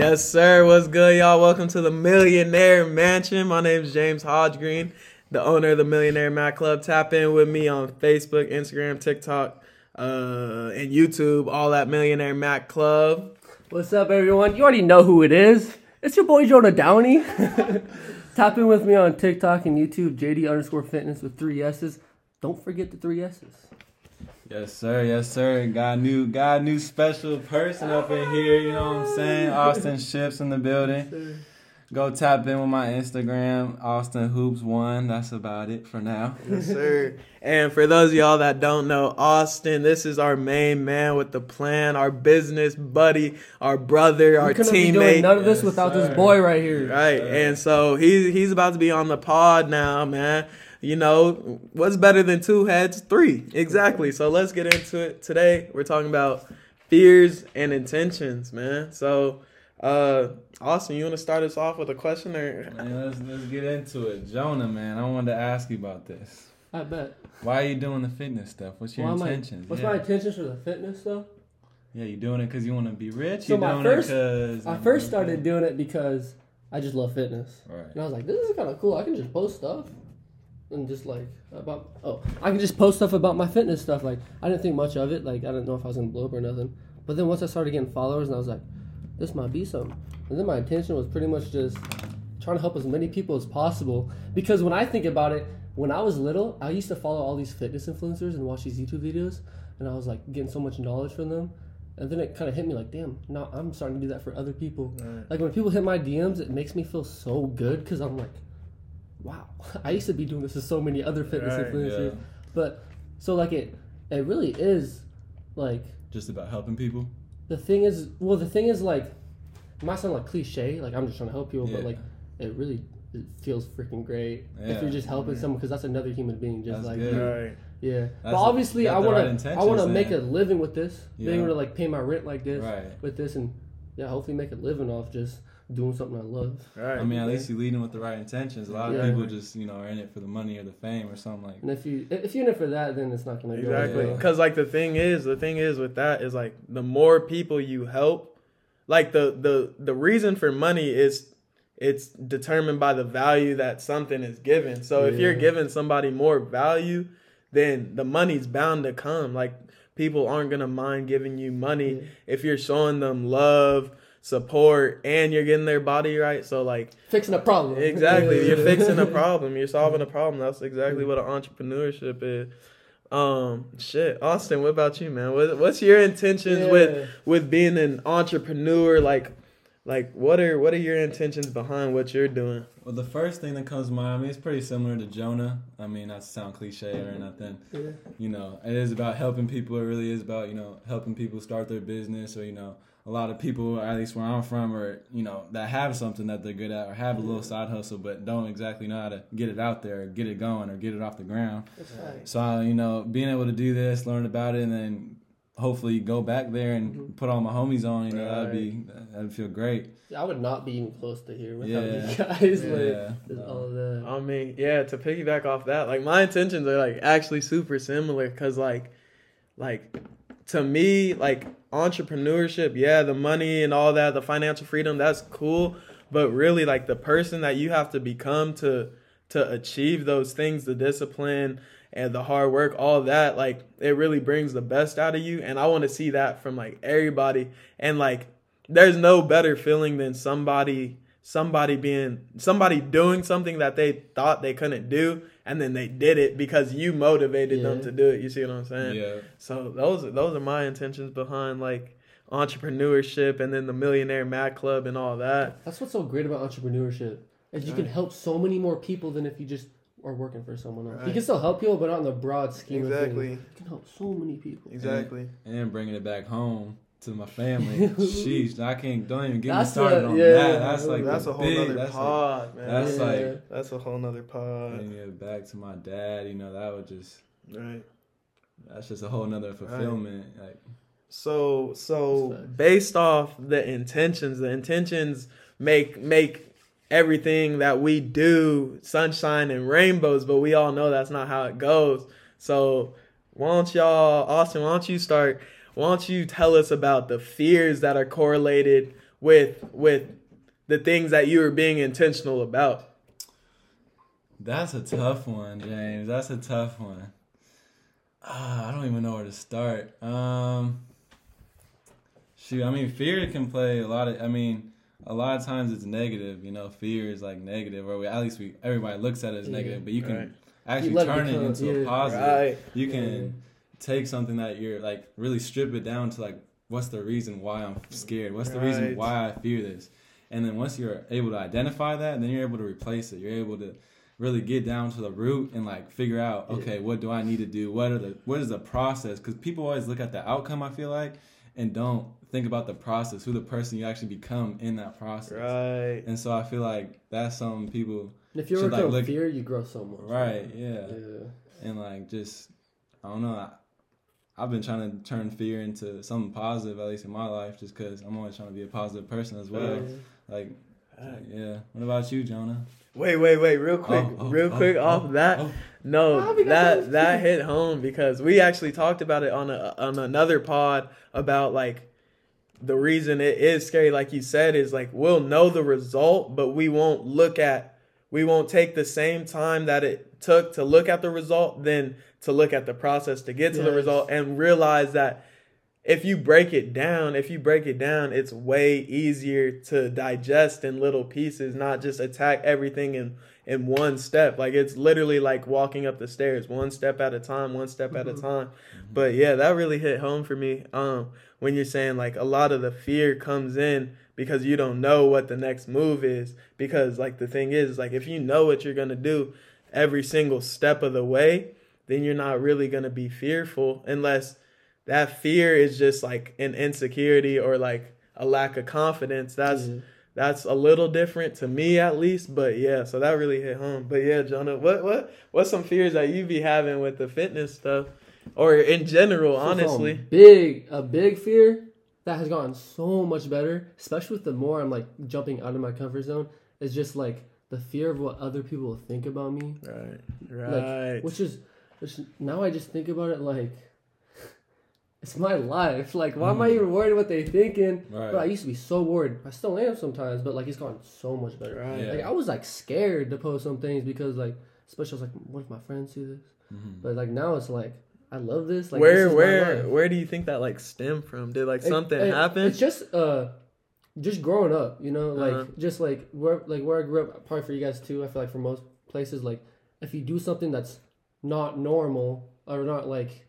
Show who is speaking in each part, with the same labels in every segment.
Speaker 1: Yes, sir. What's good, y'all? Welcome to the Millionaire Mansion. My name is James Hodggreen, the owner of the Millionaire Mac Club. Tap in with me on Facebook, Instagram, TikTok, uh, and YouTube. All that Millionaire Mac Club.
Speaker 2: What's up, everyone? You already know who it is. It's your boy Jonah Downey. Tap in with me on TikTok and YouTube, JD underscore fitness with three S's. Don't forget the three S's.
Speaker 3: Yes, sir. Yes, sir. Got a new, got a new special person up in here. You know what I'm saying? Austin Ships in the building. Go tap in with my Instagram, Austin Hoops One. That's about it for now.
Speaker 1: Yes, sir. and for those of y'all that don't know, Austin, this is our main man with the plan, our business buddy, our brother, our
Speaker 2: we couldn't be doing
Speaker 1: teammate.
Speaker 2: none of this
Speaker 3: Yes,
Speaker 2: without
Speaker 3: sir.
Speaker 2: this boy right here.
Speaker 1: Right. And so he's he's about to be on the pod now, man. You know, what's better than two heads? Three. Exactly. So let's get into it. Today we're talking about fears and intentions, man. So uh Austin, you wanna start us off with a question or
Speaker 3: Man, let's let's get into it. Jonah, man, I wanted to ask you about this.
Speaker 2: I bet.
Speaker 3: Why are you doing the fitness stuff? What's your
Speaker 2: Why am I-
Speaker 3: intentions?
Speaker 2: what's
Speaker 3: yeah.
Speaker 2: my intentions for the fitness stuff?
Speaker 3: yeah, you doing it because you want to be rich.
Speaker 2: So
Speaker 3: you
Speaker 2: my
Speaker 3: doing
Speaker 2: first-
Speaker 3: it because
Speaker 2: I first started doing it because I just love fitness.
Speaker 3: Right.
Speaker 2: And I was like, this is kind of cool. I can just post stuff and just like about oh, I can just post stuff about my fitness stuff. Like I didn't think much of it. Like I didn't know if I was gonna blow up or nothing. But then once I started getting followers, and I was like, this might be something. And then my intention was pretty much just trying to help as many people as possible. Because when I think about it, when I was little, I used to follow all these fitness influencers and watch these YouTube videos, and I was like getting so much knowledge from them. And then it kind of hit me like, damn, now I'm starting to do that for other people. Like when people hit my DMs, it makes me feel so good because I'm like, wow, I used to be doing this to so many other fitness
Speaker 1: Right,
Speaker 2: influencers.
Speaker 3: yeah.
Speaker 2: But so like it, it really is like
Speaker 3: Just about helping people.
Speaker 2: the thing is, well, the thing is like, it might sound like cliche, like I'm just trying to help people, but like it really it feels freaking great if you're just helping someone because that's another human being just
Speaker 3: That's
Speaker 2: like
Speaker 3: good.
Speaker 2: you.
Speaker 1: Right.
Speaker 2: Yeah, but obviously I
Speaker 3: the
Speaker 2: want
Speaker 3: right
Speaker 2: to I want to make a living with this, being able to like pay my rent like this
Speaker 3: Right.
Speaker 2: with this, and yeah, hopefully make a living off just doing something I love.
Speaker 1: Right.
Speaker 3: I mean, at least you're leading with the right intentions. A lot of
Speaker 2: Yeah.
Speaker 3: people just, you know, are in it for the money or the fame or something like.
Speaker 2: And if you if you're in it for that, then it's not gonna go
Speaker 1: Exactly.
Speaker 2: well.
Speaker 1: Because like the thing is, the thing is with that is like the more people you help, like the the the reason for money is it's determined by the value that something is given. So if you're giving somebody more value, then the money's bound to come. Like people aren't gonna mind giving you money
Speaker 2: Yeah.
Speaker 1: if you're showing them love, support, and you're getting their body right. So like
Speaker 2: Fixing a problem.
Speaker 1: Exactly. You're fixing a problem. You're solving a problem. That's exactly what an entrepreneurship is. Um, shit, Austin. What about you, man? What, what's your intentions
Speaker 2: Yeah.
Speaker 1: with with being an entrepreneur? Like, like what are what are your intentions behind what you're doing?
Speaker 3: Well, the first thing that comes to mind, I mean, it's pretty similar to Jonah. I mean, not to sound cliche or nothing.
Speaker 2: Yeah.
Speaker 3: You know, it is about helping people. It really is about, you know, helping people start their business or, you know, a lot of people, at least where I'm from, or, you know, that have something that they're good at or have a little side hustle but don't exactly know how to get it out there or get it going or get it off the ground.
Speaker 2: That's right.
Speaker 3: So, you know, being able to do this, learn about it, and then hopefully go back there and
Speaker 2: Mhm.
Speaker 3: put all my homies on, you know, that'd be, that'd feel great.
Speaker 2: I would not be even close to here without
Speaker 3: Yeah.
Speaker 2: you guys. Like,
Speaker 3: Yeah.
Speaker 2: just all of that.
Speaker 1: I mean, yeah. To piggyback off that, like my intentions are like actually super similar because like, like to me, like entrepreneurship, yeah, the money and all that, the financial freedom, that's cool. But really, like the person that you have to become to to achieve those things, the discipline and the hard work, all that, like it really brings the best out of you. And I want to see that from like everybody. And like, there's no better feeling than somebody somebody being somebody doing something that they thought they couldn't do and then they did it because you motivated them to do it you see what i'm saying
Speaker 3: Yeah.
Speaker 1: so those are those are my intentions behind like entrepreneurship and then the millionaire Mac club and all that
Speaker 2: That's what's so great about entrepreneurship is you can help so many more people than if you just are working for someone else. You can still help people, but not in the broad scheme of
Speaker 1: Exactly.
Speaker 2: things. You can help so many people.
Speaker 1: exactly
Speaker 3: And then bringing it back home to my family. Sheesh, I can't. Don't even get
Speaker 2: That's
Speaker 3: me started
Speaker 2: a-
Speaker 3: on
Speaker 2: yeah.
Speaker 3: that. That's like
Speaker 1: that's a whole
Speaker 3: big,
Speaker 1: nother
Speaker 3: that's
Speaker 1: pod man
Speaker 3: that's
Speaker 2: Yeah.
Speaker 3: like-
Speaker 1: that's a whole nother
Speaker 3: Like,
Speaker 1: pod
Speaker 3: bringing it back to my dad. You know, that would just.
Speaker 1: right
Speaker 3: That's just a whole nother fulfillment. Like,
Speaker 1: So so based off the intentions, the intentions make make everything that we do sunshine and rainbows, but we all know that's not how it goes. So why don't y'all Austin, why don't you start why don't you tell us about the fears that are correlated with with the things that you are being intentional about?
Speaker 3: That's a tough one, James. That's a tough one. Ah, I don't even know where to start. Um, shoot, I mean, fear can play a lot of. I mean, a lot of times it's negative. You know, fear is like negative, or we, at least we everybody looks at it as
Speaker 2: Yeah.
Speaker 3: negative. But you can
Speaker 1: Right.
Speaker 3: actually
Speaker 2: You let it
Speaker 3: turn it
Speaker 2: become-
Speaker 3: into a positive.
Speaker 1: Right.
Speaker 3: You
Speaker 2: Yeah.
Speaker 3: can take something that you're like really strip it down to like, what's the reason why I'm scared? What's the reason why I fear this? And then once you're able to identify that, then you're able to replace it. You're able to really get down to the root and like figure out,
Speaker 2: Yeah.
Speaker 3: okay, what do I need to do? What are the what is the process? Because people always look at the outcome. I feel like, and don't think about the process, who the person you actually become in that process.
Speaker 1: Right.
Speaker 3: And so I feel like that's something people
Speaker 2: And if you
Speaker 3: Should, like,
Speaker 2: overcome
Speaker 3: look-
Speaker 2: fear, you grow so much.
Speaker 3: right, yeah.
Speaker 2: Yeah.
Speaker 3: and like just I don't know. I, I've been trying to turn fear into something positive, at least in my life, just because I'm always trying to be a positive person as well.
Speaker 2: Yeah.
Speaker 3: Like, yeah. What about you, Jonah?
Speaker 1: Wait, wait, wait, real oh, quick,
Speaker 3: Oh, oh,
Speaker 1: real
Speaker 3: oh,
Speaker 1: quick
Speaker 3: oh,
Speaker 1: off that.
Speaker 3: oh.
Speaker 1: No,
Speaker 2: Oh, we got
Speaker 1: that that hit home because we actually talked about it on a on another pod about like the reason it is scary, like you said, is like we'll know the result, but we won't look at we won't take the same time that it took to look at the result than to look at the process to get to the result and realize that if you break it down, if you break it down, it's way easier to digest in little pieces, not just attack everything in in one step. Like it's literally like walking up the stairs, one step at a time, one step at a
Speaker 2: Mhm.
Speaker 1: time. But yeah, that really hit home for me. Um, when you're saying like a lot of the fear comes in because you don't know what the next move is. Because like the thing is, like if you know what you're gonna do every single step of the way, then you're not really gonna be fearful unless that fear is just like an insecurity or like a lack of confidence. That's
Speaker 2: Yeah.
Speaker 1: that's a little different to me at least. But yeah, so that really hit home. But yeah, Jonah, what what what's some fears that you be having with the fitness stuff? Or in general,
Speaker 2: So
Speaker 1: honestly.
Speaker 2: big a big fear that has gotten so much better, especially with the more I'm like jumping out of my comfort zone, is just like the fear of what other people will think about me.
Speaker 1: Right. Right.
Speaker 2: Like, which is which now I just think about it like it's my life. Like why am I
Speaker 3: Mhm.
Speaker 2: even worried what they thinking?
Speaker 3: Right.
Speaker 2: But I used to be so worried. I still am sometimes, but like it's gotten so much better.
Speaker 1: Right.
Speaker 3: Yeah.
Speaker 2: Like I was like scared to post some things because like especially I was like, what if my friends see this?
Speaker 3: Mhm.
Speaker 2: But like now it's like I love this. Like
Speaker 1: where
Speaker 2: this
Speaker 1: where where do you think that like stemmed from? Did like
Speaker 2: It-
Speaker 1: something
Speaker 2: it-
Speaker 1: happen?
Speaker 2: It's just uh, just growing up, you know, like
Speaker 1: Uh-huh.
Speaker 2: just like where like where I grew up. Probably for you guys too. I feel like for most places, like if you do something that's not normal or not like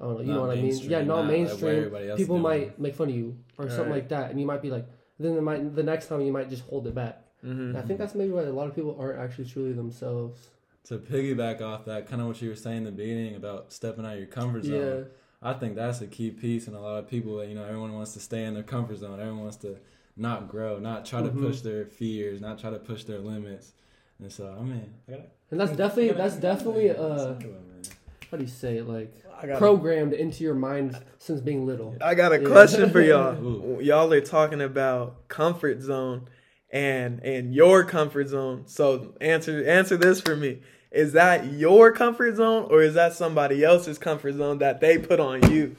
Speaker 2: I don't know, you
Speaker 3: Not
Speaker 2: know what I mean? Yeah, not
Speaker 3: not
Speaker 2: mainstream.
Speaker 3: is
Speaker 2: people might make fun of you or something
Speaker 1: Right.
Speaker 2: like that, and you might be like, then it might the next time you might just hold it back.
Speaker 1: Mhm.
Speaker 2: I think that's maybe why a lot of people aren't actually truly themselves.
Speaker 3: To piggyback off that, kind of what you were saying in the beginning about stepping out of your comfort zone.
Speaker 2: Yeah,
Speaker 3: I think that's a key piece, and a lot of people, you know, everyone wants to stay in their comfort zone. Everyone wants to not grow, not try to
Speaker 2: Mhm.
Speaker 3: push their fears, not try to push their limits. And so, I mean, I gotta,
Speaker 2: and that's definitely that's definitely uh, how do you say it like
Speaker 1: I got
Speaker 2: programmed into your mind since being little.
Speaker 1: I got a
Speaker 2: Yeah.
Speaker 1: question for y'all.
Speaker 3: Ooh.
Speaker 1: y'all are talking about comfort zone and and your comfort zone. So answer answer this for me. Is that your comfort zone or is that somebody else's comfort zone that they put on you?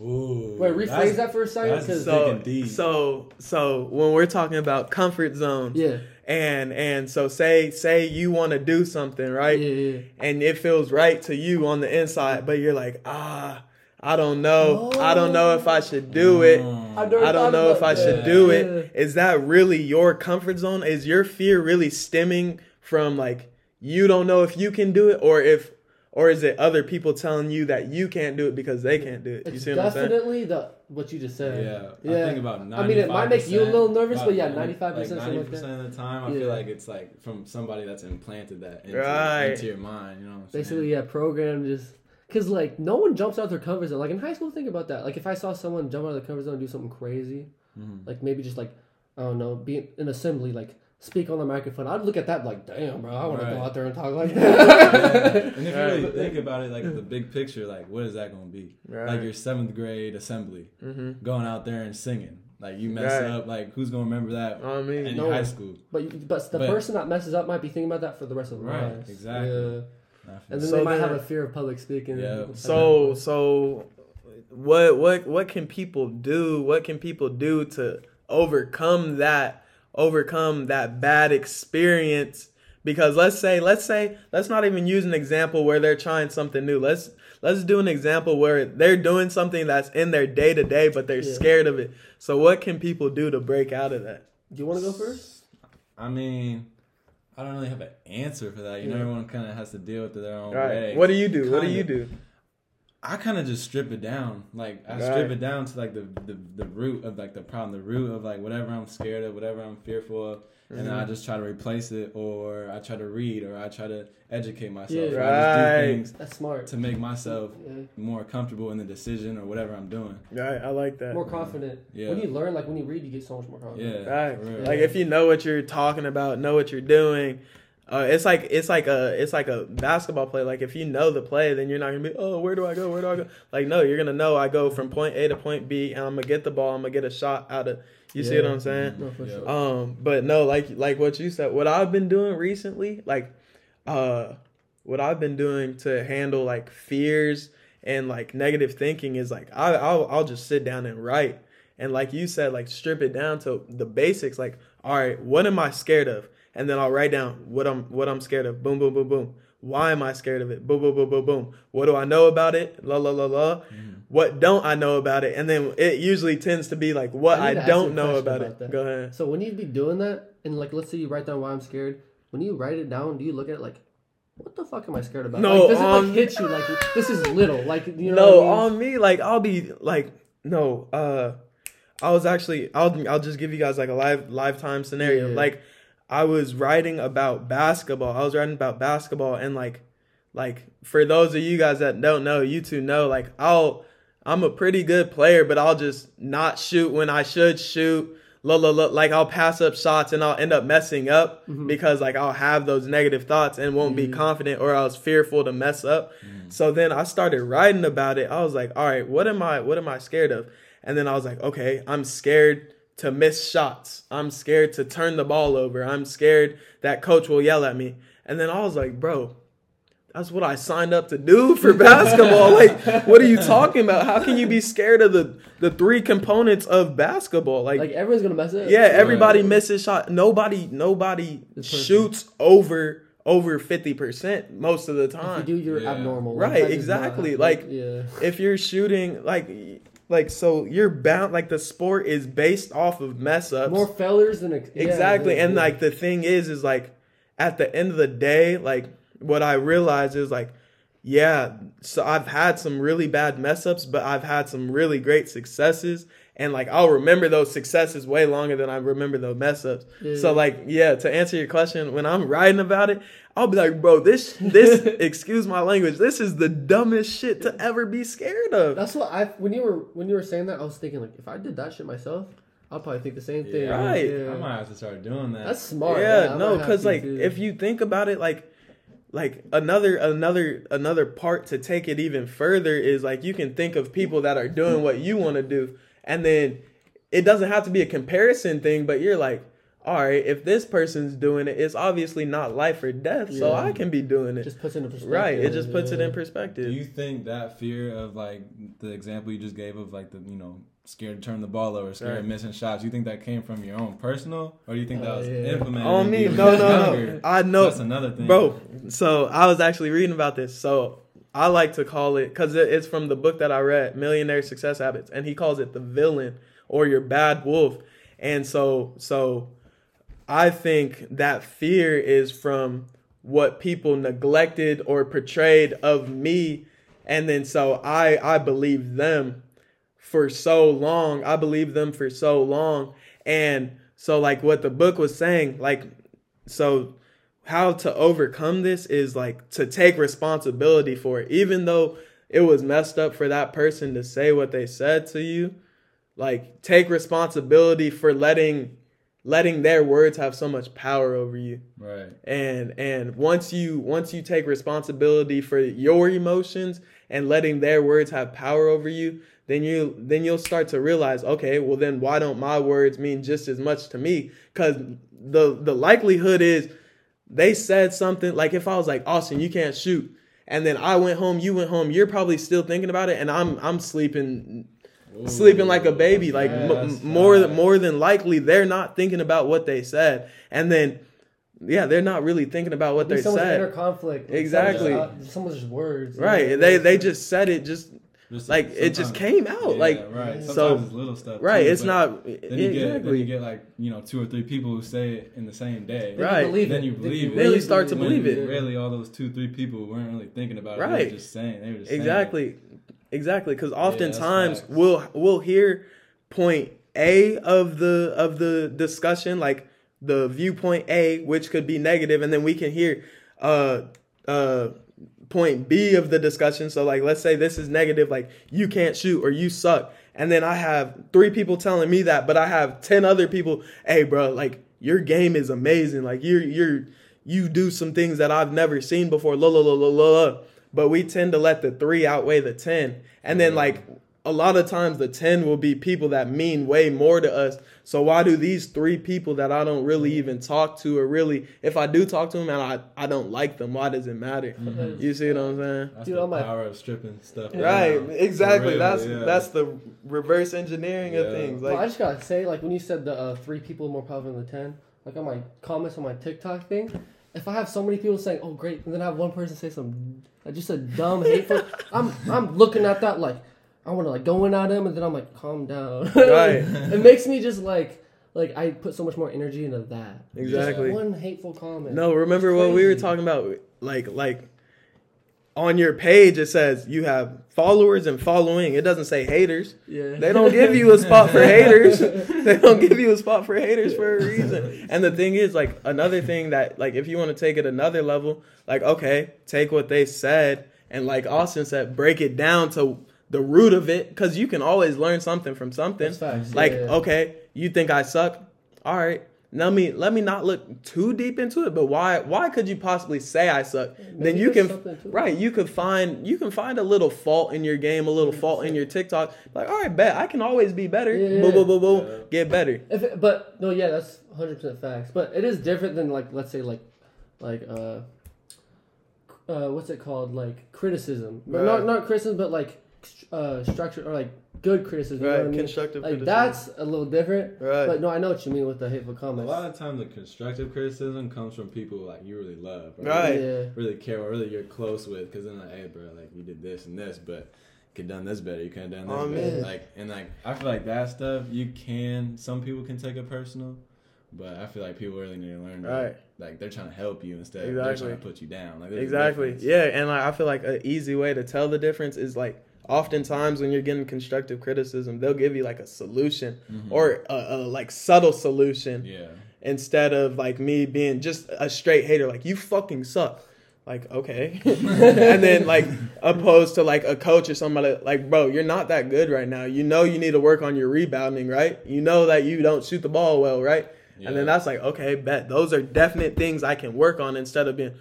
Speaker 3: Ooh,
Speaker 2: Wait, rephrase that for a second,
Speaker 3: that's
Speaker 2: because
Speaker 3: so-
Speaker 1: So
Speaker 3: deep.
Speaker 1: so so when we're talking about comfort zones
Speaker 2: yeah,
Speaker 1: and and so say say you want to do something, right?
Speaker 2: yeah, yeah.
Speaker 1: and it feels right to you on the inside, but you're like, ah, I don't know. I don't know if I should do it.
Speaker 3: Mm.
Speaker 2: I never
Speaker 1: I don't know if I
Speaker 2: about
Speaker 1: should
Speaker 2: that.
Speaker 1: do
Speaker 2: Yeah.
Speaker 1: it. Is that really your comfort zone? Is your fear really stemming from like you don't know if you can do it or if or is it other people telling you that you can't do it because they can't do it? You
Speaker 2: It's
Speaker 1: see what I'm saying?
Speaker 2: definitely the what you just said.
Speaker 3: Yeah, I think about 95%.
Speaker 2: I mean, it might make you a little nervous, but yeah, 95%
Speaker 3: like
Speaker 2: something like
Speaker 3: 90% of the time, I
Speaker 2: Yeah.
Speaker 3: feel like it's like from somebody that's implanted that into,
Speaker 1: Right.
Speaker 3: into your mind. You know what I'm saying?
Speaker 2: Basically, yeah, program just because like no one jumps out their comfort zone. Like in high school, think about that. Like if I saw someone jump out of their comfort zone and do something crazy,
Speaker 3: Mhm.
Speaker 2: like maybe just like I don't know, be in assembly, like speak on the microphone. I'd look at that like, damn, bro, I want to go out there and talk like
Speaker 3: Yeah.
Speaker 2: that.
Speaker 3: And if you really think about it, like the big picture, like what is that going to be?
Speaker 1: Right.
Speaker 3: Like your seventh grade assembly,
Speaker 1: hmm
Speaker 3: going out there and singing. Like you mess
Speaker 1: Right.
Speaker 3: up, like who's going to remember that
Speaker 1: I mean,
Speaker 3: in
Speaker 2: No.
Speaker 3: high school?
Speaker 2: but you- but the
Speaker 3: But-
Speaker 2: person that messes up might be thinking about that for the rest of their
Speaker 3: Right,
Speaker 2: lives.
Speaker 3: exactly.
Speaker 2: Yeah. And then
Speaker 1: So
Speaker 2: they might have a fear of public speaking.
Speaker 3: Yeah.
Speaker 1: So so what what what can people do? What can people do to overcome that overcome that bad experience because let's say let's say let's not even use an example where they're trying something new let's let's do an example where they're doing something that's in their day to day but they're
Speaker 2: Yeah.
Speaker 1: scared of it so what can people do to break out of that
Speaker 2: Do you want to go first?
Speaker 3: I mean, I don't really have an answer for that. You know, everyone kind of has to deal with it their own
Speaker 1: all right
Speaker 3: way.
Speaker 1: what do you do what do you do
Speaker 3: I kind of just strip it down. Like I
Speaker 1: Right.
Speaker 3: strip it down to like the, the the root of like the problem, the root of like whatever I'm scared of, whatever I'm fearful of, and then I
Speaker 1: Mm-hmm.
Speaker 3: just try to replace it, or I try to read, or I try to educate myself,
Speaker 2: Yeah.
Speaker 3: or I just
Speaker 1: Right.
Speaker 3: do things
Speaker 2: That's smart.
Speaker 3: to make myself
Speaker 2: Yeah.
Speaker 3: more comfortable in the decision or whatever I'm doing.
Speaker 1: right i like that
Speaker 2: More confident.
Speaker 3: Yeah.
Speaker 2: When you learn, like when you read, you get so much more confident.
Speaker 3: Yeah,
Speaker 1: Right. Like if you know what you're talking about, know what you're doing. Uh, it's like it's like a it's like a basketball play. Like if you know the play, then you're not gonna be oh where do I go where do I go? Like no, you're gonna know I go from point A to point B, and I'm gonna get the ball. I'm gonna get a shot out of. You see what I'm saying?
Speaker 2: No, for
Speaker 3: Yeah.
Speaker 2: sure.
Speaker 1: Um, but no, like like what you said, what I've been doing recently, like uh what I've been doing to handle like fears and like negative thinking is like I I'll, I'll just sit down and write. And like you said, like strip it down to the basics, like, all right, what am I scared of? And then I'll write down what I'm what I'm scared of. Boom, boom, boom, boom. Why am I scared of it? Boom, boom, boom, boom, boom. What do I know about it? La la la la. What don't I know about it? And then it usually tends to be like what
Speaker 2: I
Speaker 1: I,
Speaker 2: need to ask you
Speaker 1: don't know about,
Speaker 2: about
Speaker 1: it.
Speaker 2: that.
Speaker 1: Go ahead.
Speaker 2: So when you be doing that, and like let's say you write down why I'm scared, when you write it down, do you look at it like, what the fuck am I scared about?
Speaker 1: No,
Speaker 2: like, does it
Speaker 1: um,
Speaker 2: like hit you like this is little? Like you know
Speaker 1: no,
Speaker 2: what I mean?
Speaker 1: on me, like I'll be like, no, uh I was actually I'll I'll just give you guys like a live lifetime scenario.
Speaker 2: Yeah.
Speaker 1: Like I was writing about basketball. I was writing about basketball and like like for those of you guys that don't know, you two know, like I'll I'm a pretty good player, but I'll just not shoot when I should shoot. La, la, la, like I'll pass up shots and I'll end up messing up because like I'll have those negative thoughts and won't be
Speaker 2: Mhm.
Speaker 1: confident or I was fearful to mess up. So then I started writing about it. I was like, all right, what am I what am I scared of? And then I was like, okay, I'm scared to miss shots. I'm scared to turn the ball over. I'm scared that coach will yell at me. And then I was like, bro, that's what I signed up to do for basketball. like, what are you talking about? How can you be scared of the the three components of basketball? Like,
Speaker 2: Like everyone's gonna mess up.
Speaker 1: yeah, everybody
Speaker 3: Right.
Speaker 1: misses shot. Nobody nobody shoots over over 50% most of the
Speaker 2: If
Speaker 1: time
Speaker 2: you do, you're
Speaker 3: Yeah.
Speaker 2: abnormal.
Speaker 1: Right,
Speaker 2: Like, that's just
Speaker 1: exactly.
Speaker 2: not-
Speaker 1: Like,
Speaker 2: yeah,
Speaker 1: if you're shooting like like so you're bound like the sport is based off of mess ups.
Speaker 2: More failures than ex- yeah,
Speaker 1: exactly
Speaker 2: yeah,
Speaker 1: and
Speaker 2: yeah.
Speaker 1: like the thing is is like at the end of the day like what i realize is like yeah so i've had some really bad mess ups but i've had some really great successes and like i'll remember those successes way longer than i remember those mess ups. So like yeah to answer your question when i'm writing about it i'll be like bro this this excuse my language this is the dumbest shit to ever be scared of
Speaker 2: That's what I when you were when you were saying that I was thinking like if I did that shit myself, I'll probably think the same thing.
Speaker 3: Yeah.
Speaker 1: Right.
Speaker 2: Yeah.
Speaker 3: I might have to start doing that.
Speaker 2: That's smart.
Speaker 1: yeah,
Speaker 2: I
Speaker 1: no, because like
Speaker 2: too.
Speaker 1: if you think about it, like like another another another part to take it even further is like you can think of people that are doing what you want to do, and then it doesn't have to be a comparison thing, but you're like, all right, if this person's doing it, it's obviously not life or death, so I can be doing it.
Speaker 2: just puts it in perspective.
Speaker 1: right, it just puts it
Speaker 2: yeah.
Speaker 1: in
Speaker 3: Do
Speaker 1: perspective.
Speaker 3: you think that fear of like the example you just gave of like the you know scared to turn the ball over, scared
Speaker 1: Right.
Speaker 3: of missing shots? You think that came from your own personal, or do you think that
Speaker 2: Uh,
Speaker 3: was
Speaker 2: yeah.
Speaker 3: implemented
Speaker 1: On me, no, no,
Speaker 3: were
Speaker 1: no. I know,
Speaker 3: That's another thing,
Speaker 1: bro. So I was actually reading about this. So I like to call it because it's from the book that I read, Millionaire Success Habits, and he calls it the villain or your bad wolf. And so, so I think that fear is from what people neglected or portrayed of me, and then so I I believe them for so long. I believed them for so long. And so like what the book was saying, like so how to overcome this is like to take responsibility for it. Even though it was messed up for that person to say what they said to you, like take responsibility for letting letting their words have so much power over you
Speaker 3: Right.
Speaker 1: and and once you once you take responsibility for your emotions and letting their words have power over you then you then you'll start to realize okay well then why don't my words mean just as much to me because the the likelihood is they said something like if i was like austin you can't shoot and then i went home you went home you're probably still thinking about it and i'm i'm sleeping sleeping like a baby. Like m- more
Speaker 3: bad.
Speaker 1: more than likely, they're not thinking about what they said, and then yeah, they're not really thinking about what they
Speaker 2: There's so much inner
Speaker 1: said.
Speaker 2: conflict.
Speaker 1: Exactly.
Speaker 2: Some of just, some of just words.
Speaker 1: Right? They they just said it just
Speaker 3: Just
Speaker 1: like it just came out.
Speaker 3: Yeah,
Speaker 1: like
Speaker 3: right. Sometimes
Speaker 1: so-
Speaker 3: it's little stuff.
Speaker 1: right.
Speaker 3: too,
Speaker 1: It's not
Speaker 3: Then you get then you get like you know two or three people who say it in the same day.
Speaker 2: Then
Speaker 1: Right.
Speaker 2: You believe
Speaker 3: Then you believe it.
Speaker 1: Then you start to believe it.
Speaker 3: Really, all those two three people weren't really thinking about it. They
Speaker 1: Right.
Speaker 3: were just saying. They were just saying it.
Speaker 1: Exactly because oftentimes
Speaker 3: facts.
Speaker 1: we'll we'll hear point a of the of the discussion like the viewpoint a which could be negative and then we can hear uh uh point b of the discussion so like let's say this is negative like you can't shoot or you suck and then i have three people telling me that but i have 10 other people hey bro like your game is amazing like you're you're you do some things that i've never seen before la la la la la. But we tend to let the three outweigh the 10 and then like a lot of times the 10 will be people that mean way more to us so why do these three people that i don't really even talk to or really if i do talk to them and i, I don't like them why does it matter
Speaker 2: Mhm.
Speaker 1: you see what i'm saying
Speaker 3: That's
Speaker 2: Dude,
Speaker 3: the
Speaker 2: all my-
Speaker 3: power of stripping stuff.
Speaker 1: right
Speaker 3: down.
Speaker 1: exactly
Speaker 3: For real,
Speaker 1: that's
Speaker 3: yeah.
Speaker 1: that's the reverse engineering of
Speaker 3: Yeah.
Speaker 1: things
Speaker 2: Well, I just gotta say, like when you said the uh, three people are more powerful than the ten, like on my comments on my TikTok thing, if I have so many people saying, "Oh, great," and then I have one person say some, like, just a dumb, hateful, I'm I'm looking at that like I want to like go in at him, and then I'm like, calm down.
Speaker 1: Right.
Speaker 2: it makes me just like like I put so much more energy into that. Just
Speaker 1: Exactly.
Speaker 2: one hateful comment.
Speaker 1: No, remember what we were talking about? Like, like on your page, it says you have followers and following. It doesn't say haters.
Speaker 2: Yeah.
Speaker 1: They don't give you a spot for haters. they don't give you a spot for haters for a reason. And the thing is, like, another thing that, like, if you want to take it another level, like, okay, take what they said and, like Austin said, break it down to the root of it, because you can always learn something from something. Like,
Speaker 2: yeah.
Speaker 1: okay, you think I suck? All right. Let me let me not look too deep into it, but why why could you possibly say I suck? then you can
Speaker 2: something to it.
Speaker 1: right, you could find you can find a little fault in your game, a little fault in your TikTok. Like, all right, bet I can always be better.
Speaker 2: Yeah,
Speaker 1: Boom, boom, boom, boom,
Speaker 3: Yeah.
Speaker 1: get better.
Speaker 2: If it, but no, yeah, that's hundred percent facts. But it is different than like let's say like like uh uh what's it called like criticism, but not not criticism, but like uh structure or like good criticism. You know
Speaker 1: Right,
Speaker 2: what I mean?
Speaker 1: constructive
Speaker 2: Like that's a little different.
Speaker 1: Right.
Speaker 2: But no, I know what you mean with the hateful comments.
Speaker 3: A lot of times, the constructive criticism comes from people like you really love, or
Speaker 1: Right.
Speaker 3: Really,
Speaker 2: Yeah.
Speaker 3: really care, or really you're close with. Because then, like, hey, bro, like you did this and this, but you could done this better. You could have done this
Speaker 1: Oh,
Speaker 3: better.
Speaker 2: man.
Speaker 3: Like, and like I feel like that stuff you can. Some people can take it personal, but I feel like people really need to learn. That,
Speaker 1: Right.
Speaker 3: Like they're trying to help you instead. of
Speaker 1: Exactly.
Speaker 3: They're trying to put you down. Like
Speaker 1: Exactly. Yeah, and like I feel like an easy way to tell the difference is like oftentimes when you're getting constructive criticism, they'll give you like a solution
Speaker 3: Mhm.
Speaker 1: or a, a like subtle solution
Speaker 3: Yeah.
Speaker 1: instead of like me being just a straight hater like you fucking suck. Like okay, and then like opposed to like a coach or somebody like bro, you're not that good right now. You know you need to work on your rebounding, right? You know that you don't shoot the ball well, right? And then that's like, okay, bet. Those are definite things I can work on instead of being,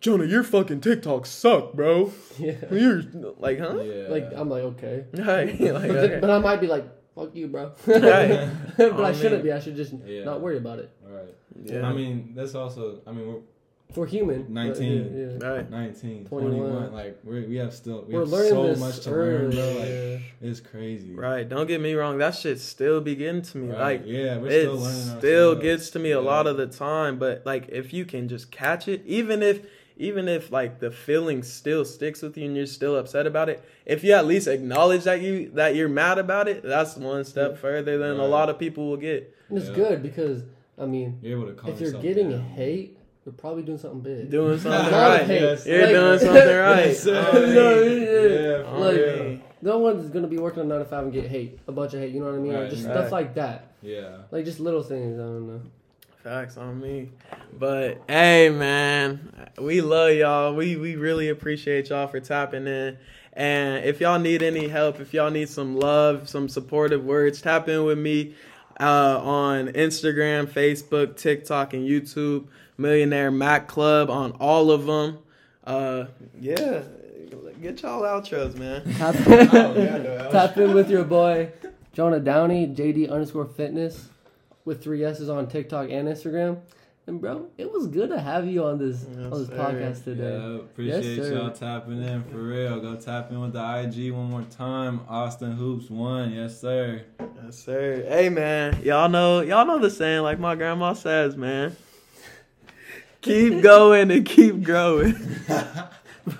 Speaker 1: Jonah, your fucking TikTok suck, bro.
Speaker 2: Yeah.
Speaker 1: You're like, huh?
Speaker 3: Yeah.
Speaker 2: Like I'm like okay,
Speaker 1: Right. like,
Speaker 2: but,
Speaker 1: okay.
Speaker 2: but I might be like fuck you, bro.
Speaker 1: Right.
Speaker 2: but
Speaker 1: Oh,
Speaker 2: I shouldn't
Speaker 1: man.
Speaker 2: be. I should just
Speaker 3: Yeah.
Speaker 2: not worry about it.
Speaker 3: Right.
Speaker 1: Yeah.
Speaker 3: I mean, that's also. I mean, we're
Speaker 2: We're human.
Speaker 3: 19.
Speaker 2: Yeah, yeah.
Speaker 1: right.
Speaker 3: 19,
Speaker 2: 21.
Speaker 3: 21. Like we we have still we
Speaker 2: We're
Speaker 3: have
Speaker 2: learning
Speaker 3: so much to
Speaker 2: early.
Speaker 3: learn, bro. Like
Speaker 2: yeah.
Speaker 3: it's crazy.
Speaker 1: Right. Don't get me wrong. That shit still be getting to me.
Speaker 3: Right.
Speaker 1: Like,
Speaker 3: yeah, we're
Speaker 1: it
Speaker 3: still learning.
Speaker 1: still gets to me a lot of the time. But like, if you can just catch it, even if, even if like the feeling still sticks with you and you're still upset about it, if you at least acknowledge that you that you're mad about it, that's one step
Speaker 2: Yeah.
Speaker 1: further than a lot of people will get.
Speaker 2: And it's
Speaker 3: Yeah.
Speaker 2: good because I mean,
Speaker 3: You're able to calm
Speaker 2: if you're getting
Speaker 3: down.
Speaker 2: hate, you're probably doing something big.
Speaker 1: Doing something
Speaker 2: Not
Speaker 1: right.
Speaker 3: Yes.
Speaker 1: You're
Speaker 2: Like-
Speaker 1: doing something right.
Speaker 3: Yes, sir.
Speaker 1: Oh,
Speaker 2: No, yeah.
Speaker 3: Yeah,
Speaker 2: Like-
Speaker 3: real.
Speaker 2: No one's gonna be working on nine to five and get hate, a bunch of hate. You know what I mean? Like
Speaker 3: Right.
Speaker 2: just
Speaker 1: Right.
Speaker 2: stuff like that,
Speaker 3: Yeah.
Speaker 2: like just little things. I don't know.
Speaker 1: Facts on me. But hey man, we love y'all. We we really appreciate y'all for tapping in. And if y'all need any help, if y'all need some love, some supportive words, tap in with me uh, on Instagram, Facebook, TikTok, and YouTube. Millionaire Mac Club on all of them. Uh, yeah, get y'all outros, man.
Speaker 2: Tap,
Speaker 3: Oh, yeah, no, that
Speaker 2: tap in with your boy Jonah Downey, JD underscore fitness, with three S's on TikTok and Instagram. And bro, it was good to have you on this
Speaker 1: Yes,
Speaker 2: on this
Speaker 1: sir.
Speaker 2: podcast today.
Speaker 3: Yeah, appreciate
Speaker 2: Yes, sir.
Speaker 3: y'all tapping in for real. Go tap in with the IG one more time. Austin Hoops one, yes sir.
Speaker 1: Yes, sir. Hey, man, y'all know, y'all know the saying, like my grandma says, man. Keep going and keep growing.